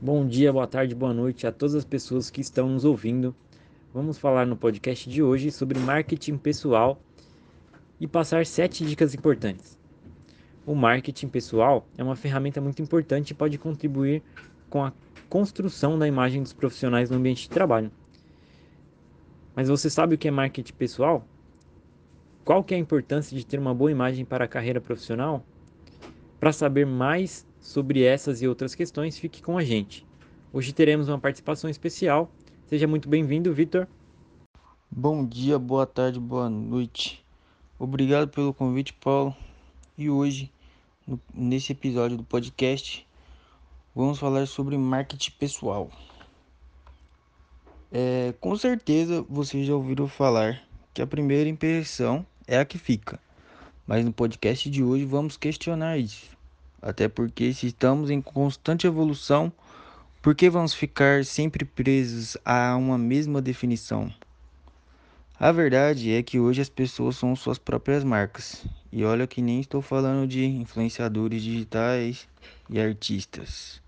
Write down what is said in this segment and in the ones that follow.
Bom dia, boa tarde, boa noite a todas as pessoas que estão nos ouvindo. Vamos falar no podcast de hoje sobre marketing pessoal e passar sete dicas importantes. O marketing pessoal é uma ferramenta muito importante e pode contribuir com a construção da imagem dos profissionais no ambiente de trabalho. Mas você sabe o que é marketing pessoal? Qual que é a importância de ter uma boa imagem para a carreira profissional? Para saber mais sobre essas e outras questões, fique com a gente. Hoje teremos uma participação especial. Seja muito bem-vindo, Vitor. Bom dia, boa tarde, boa noite. Obrigado pelo convite, Paulo. E hoje, no, nesse episódio do podcast, vamos falar sobre marketing pessoal. É, com certeza vocês já ouviram falar que a primeira impressão é a que fica. Mas no podcast de hoje vamos questionar isso. Até porque se estamos em constante evolução, por que vamos ficar sempre presos a uma mesma definição? A verdade é que hoje as pessoas são suas próprias marcas. E olha que nem estou falando de influenciadores digitais e artistas.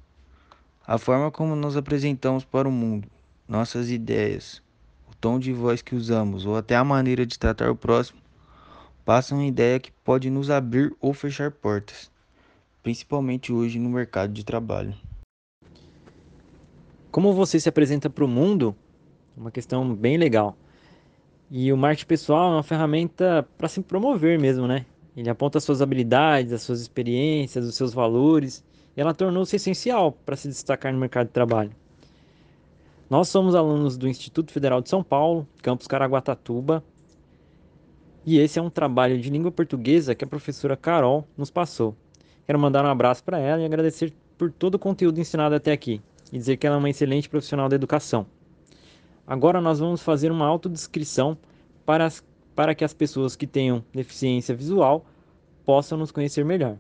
A forma como nos apresentamos para o mundo, nossas ideias, o tom de voz que usamos ou até a maneira de tratar o próximo passa uma ideia que pode nos abrir ou fechar portas, principalmente hoje no mercado de trabalho. Como você se apresenta para o mundo? Uma questão bem legal. E o marketing pessoal é uma ferramenta para se promover mesmo, né? Ele aponta as suas habilidades, as suas experiências, os seus valores, e ela tornou-se essencial para se destacar no mercado de trabalho. Nós somos alunos do Instituto Federal de São Paulo, campus Caraguatatuba, e esse é um trabalho de língua portuguesa que a professora Carol nos passou. Quero mandar um abraço para ela e agradecer por todo o conteúdo ensinado até aqui e dizer que ela é uma excelente profissional da educação. Agora nós vamos fazer uma autodescrição para, as, para que as pessoas que tenham deficiência visual possam nos conhecer melhor.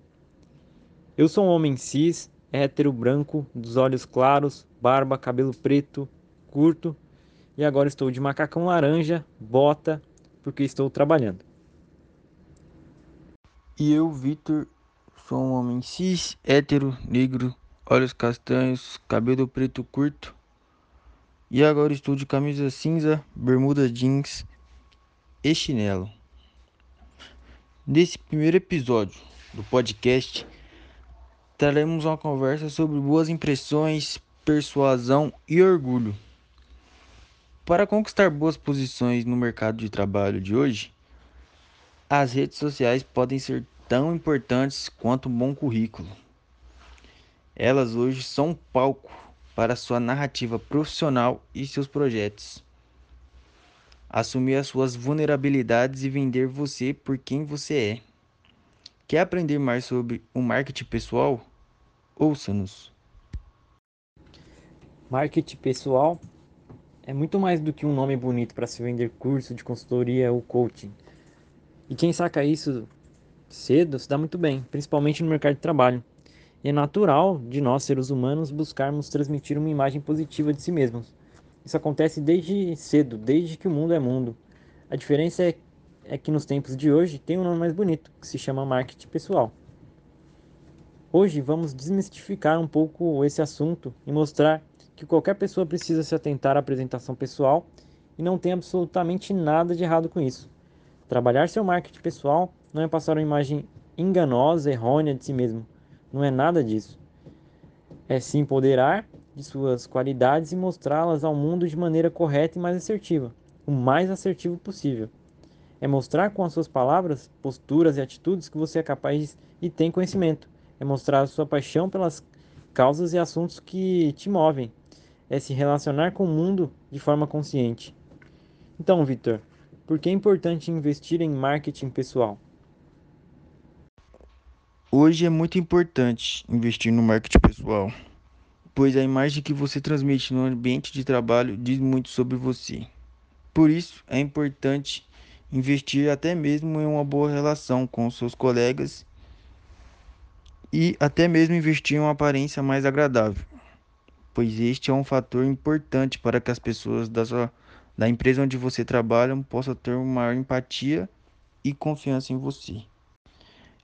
Eu sou um homem cis, hétero, branco, dos olhos claros, barba, cabelo preto, curto, e agora estou de macacão laranja, bota, porque estou trabalhando. E eu, Vitor, sou um homem cis, hétero, negro, olhos castanhos, cabelo preto curto. E agora estou de camisa cinza, bermuda jeans e chinelo. Nesse primeiro episódio do podcast, teremos uma conversa sobre boas impressões, persuasão e orgulho. Para conquistar boas posições no mercado de trabalho de hoje, as redes sociais podem ser tão importantes quanto um bom currículo. Elas hoje são um palco para sua narrativa profissional e seus projetos. Assumir as suas vulnerabilidades e vender você por quem você é. Quer aprender mais sobre o marketing pessoal? Ouça-nos. Marketing pessoal é muito mais do que um nome bonito para se vender curso de consultoria ou coaching. E quem saca isso cedo se dá muito bem, principalmente no mercado de trabalho. E é natural de nós, seres humanos, buscarmos transmitir uma imagem positiva de si mesmos. Isso acontece desde cedo, desde que o mundo é mundo. A diferença é, é que nos tempos de hoje tem um nome mais bonito, que se chama marketing pessoal. Hoje vamos desmistificar um pouco esse assunto e mostrar que qualquer pessoa precisa se atentar à apresentação pessoal e não tem absolutamente nada de errado com isso. Trabalhar seu marketing pessoal não é passar uma imagem enganosa, errônea de si mesmo. Não é nada disso. É se empoderar de suas qualidades e mostrá-las ao mundo de maneira correta e mais assertiva, o mais assertivo possível. É mostrar com as suas palavras, posturas e atitudes que você é capaz e tem conhecimento. É mostrar a sua paixão pelas causas e assuntos que te movem é se relacionar com o mundo de forma consciente. Então, Victor, por que é importante investir em marketing pessoal? Hoje é muito importante investir no marketing pessoal, pois a imagem que você transmite no ambiente de trabalho diz muito sobre você. Por isso, é importante investir até mesmo em uma boa relação com seus colegas e até mesmo investir em uma aparência mais agradável pois este é um fator importante para que as pessoas da, sua, da empresa onde você trabalha possam ter uma maior empatia e confiança em você.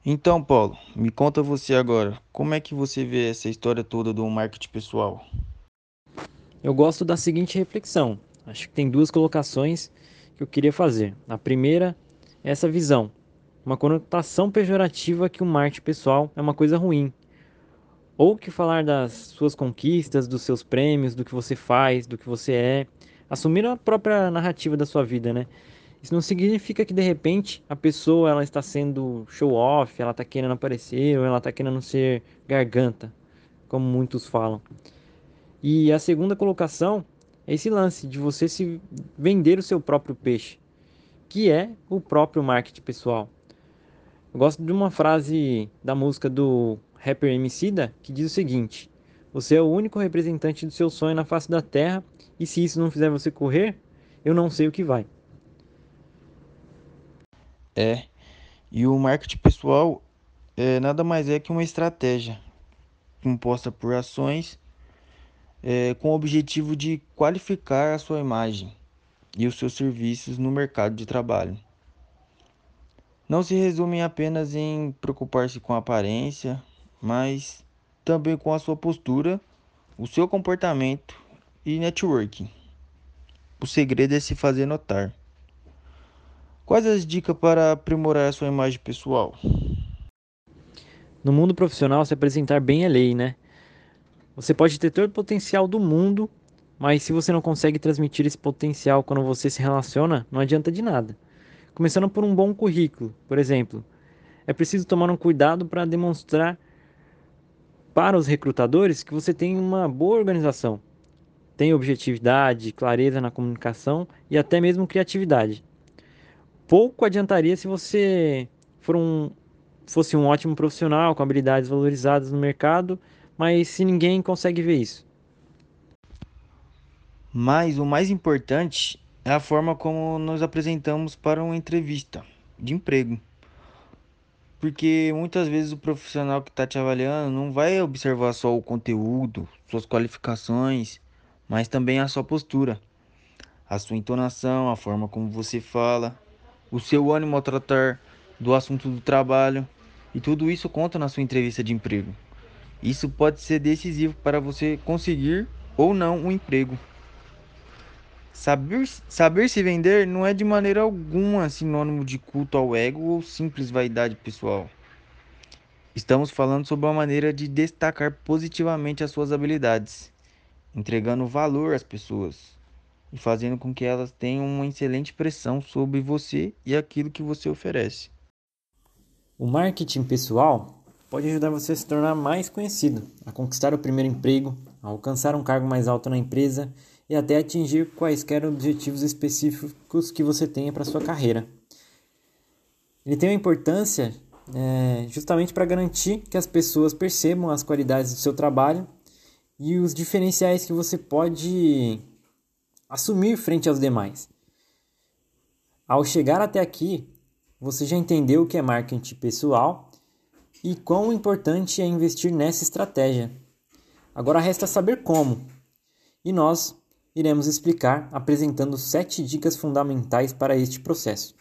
Então, Paulo, me conta você agora, como é que você vê essa história toda do marketing pessoal? Eu gosto da seguinte reflexão. Acho que tem duas colocações que eu queria fazer. A primeira é essa visão, uma conotação pejorativa que o marketing pessoal é uma coisa ruim. Ou que falar das suas conquistas, dos seus prêmios, do que você faz, do que você é, assumir a própria narrativa da sua vida, né? Isso não significa que de repente a pessoa ela está sendo show off, ela está querendo aparecer ou ela está querendo ser garganta, como muitos falam. E a segunda colocação é esse lance de você se vender o seu próprio peixe, que é o próprio marketing pessoal. Eu gosto de uma frase da música do rapper Emicida que diz o seguinte: Você é o único representante do seu sonho na face da terra, e se isso não fizer você correr, eu não sei o que vai. É, e o marketing pessoal é, nada mais é que uma estratégia composta por ações é, com o objetivo de qualificar a sua imagem e os seus serviços no mercado de trabalho. Não se resume apenas em preocupar-se com a aparência, mas também com a sua postura, o seu comportamento e networking. O segredo é se fazer notar. Quais as dicas para aprimorar a sua imagem pessoal? No mundo profissional, se apresentar bem é lei, né? Você pode ter todo o potencial do mundo, mas se você não consegue transmitir esse potencial quando você se relaciona, não adianta de nada. Começando por um bom currículo, por exemplo. É preciso tomar um cuidado para demonstrar para os recrutadores que você tem uma boa organização, tem objetividade, clareza na comunicação e até mesmo criatividade pouco adiantaria se você for um, fosse um ótimo profissional com habilidades valorizadas no mercado, mas se ninguém consegue ver isso. Mas o mais importante é a forma como nos apresentamos para uma entrevista de emprego. Porque muitas vezes o profissional que está te avaliando não vai observar só o conteúdo, suas qualificações, mas também a sua postura, a sua entonação, a forma como você fala o seu ânimo ao tratar do assunto do trabalho e tudo isso conta na sua entrevista de emprego. Isso pode ser decisivo para você conseguir ou não um emprego. Saber, saber se vender não é de maneira alguma sinônimo de culto ao ego ou simples vaidade pessoal. Estamos falando sobre uma maneira de destacar positivamente as suas habilidades, entregando valor às pessoas e fazendo com que elas tenham uma excelente pressão sobre você e aquilo que você oferece. O marketing pessoal pode ajudar você a se tornar mais conhecido, a conquistar o primeiro emprego, a alcançar um cargo mais alto na empresa e até atingir quaisquer objetivos específicos que você tenha para sua carreira. Ele tem uma importância é, justamente para garantir que as pessoas percebam as qualidades do seu trabalho e os diferenciais que você pode assumir frente aos demais. Ao chegar até aqui, você já entendeu o que é marketing pessoal e quão importante é investir nessa estratégia. Agora resta saber como. E nós iremos explicar apresentando sete dicas fundamentais para este processo.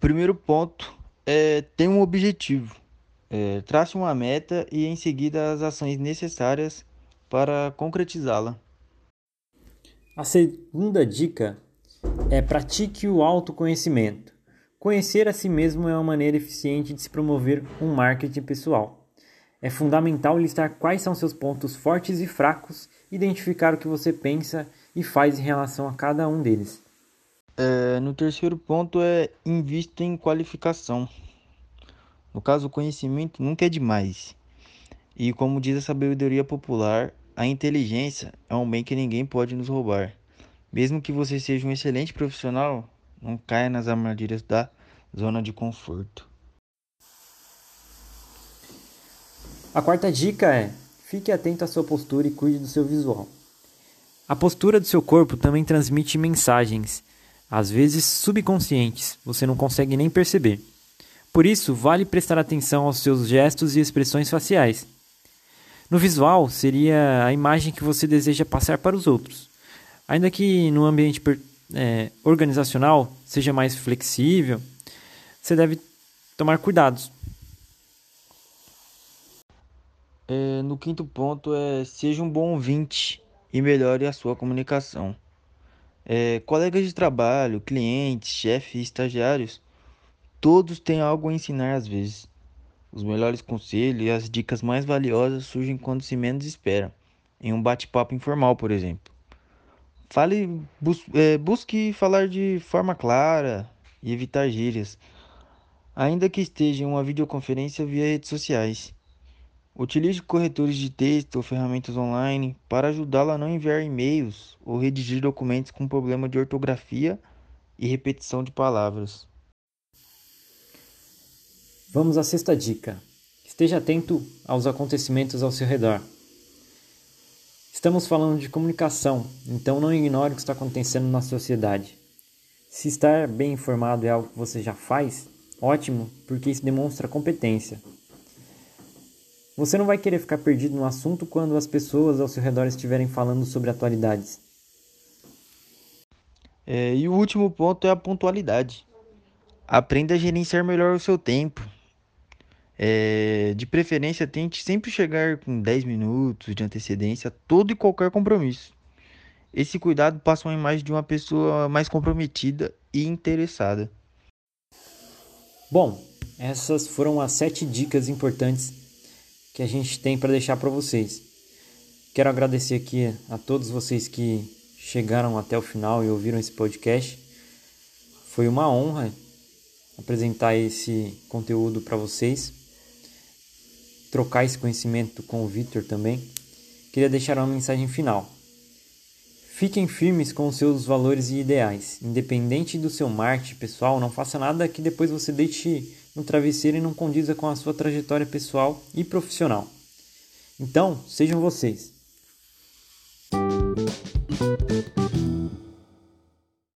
Primeiro ponto é ter um objetivo. É, trace uma meta e em seguida as ações necessárias para concretizá-la. A segunda dica é pratique o autoconhecimento. Conhecer a si mesmo é uma maneira eficiente de se promover um marketing pessoal. É fundamental listar quais são seus pontos fortes e fracos, identificar o que você pensa e faz em relação a cada um deles. É, no terceiro ponto é invista em qualificação. No caso, o conhecimento nunca é demais. E como diz a sabedoria popular, a inteligência é um bem que ninguém pode nos roubar. Mesmo que você seja um excelente profissional, não caia nas armadilhas da zona de conforto. A quarta dica é: fique atento à sua postura e cuide do seu visual. A postura do seu corpo também transmite mensagens, às vezes subconscientes, você não consegue nem perceber. Por isso, vale prestar atenção aos seus gestos e expressões faciais. No visual, seria a imagem que você deseja passar para os outros. Ainda que no ambiente é, organizacional seja mais flexível, você deve tomar cuidados. É, no quinto ponto é seja um bom ouvinte e melhore a sua comunicação. É, colegas de trabalho, clientes, chefes estagiários, todos têm algo a ensinar às vezes. Os melhores conselhos e as dicas mais valiosas surgem quando se menos espera, em um bate-papo informal, por exemplo. Fale, bus é, busque falar de forma clara e evitar gírias, ainda que esteja em uma videoconferência via redes sociais. Utilize corretores de texto ou ferramentas online para ajudá-lo a não enviar e-mails ou redigir documentos com problema de ortografia e repetição de palavras. Vamos à sexta dica. Esteja atento aos acontecimentos ao seu redor. Estamos falando de comunicação, então não ignore o que está acontecendo na sociedade. Se estar bem informado é algo que você já faz, ótimo, porque isso demonstra competência. Você não vai querer ficar perdido no assunto quando as pessoas ao seu redor estiverem falando sobre atualidades. É, e o último ponto é a pontualidade. Aprenda a gerenciar melhor o seu tempo. É, de preferência, tente sempre chegar com 10 minutos de antecedência a todo e qualquer compromisso. Esse cuidado passa uma imagem de uma pessoa mais comprometida e interessada. Bom, essas foram as sete dicas importantes que a gente tem para deixar para vocês. Quero agradecer aqui a todos vocês que chegaram até o final e ouviram esse podcast. Foi uma honra apresentar esse conteúdo para vocês trocar esse conhecimento com o Victor também, queria deixar uma mensagem final. Fiquem firmes com os seus valores e ideais. Independente do seu marketing pessoal, não faça nada que depois você deixe no travesseiro e não condiza com a sua trajetória pessoal e profissional. Então, sejam vocês.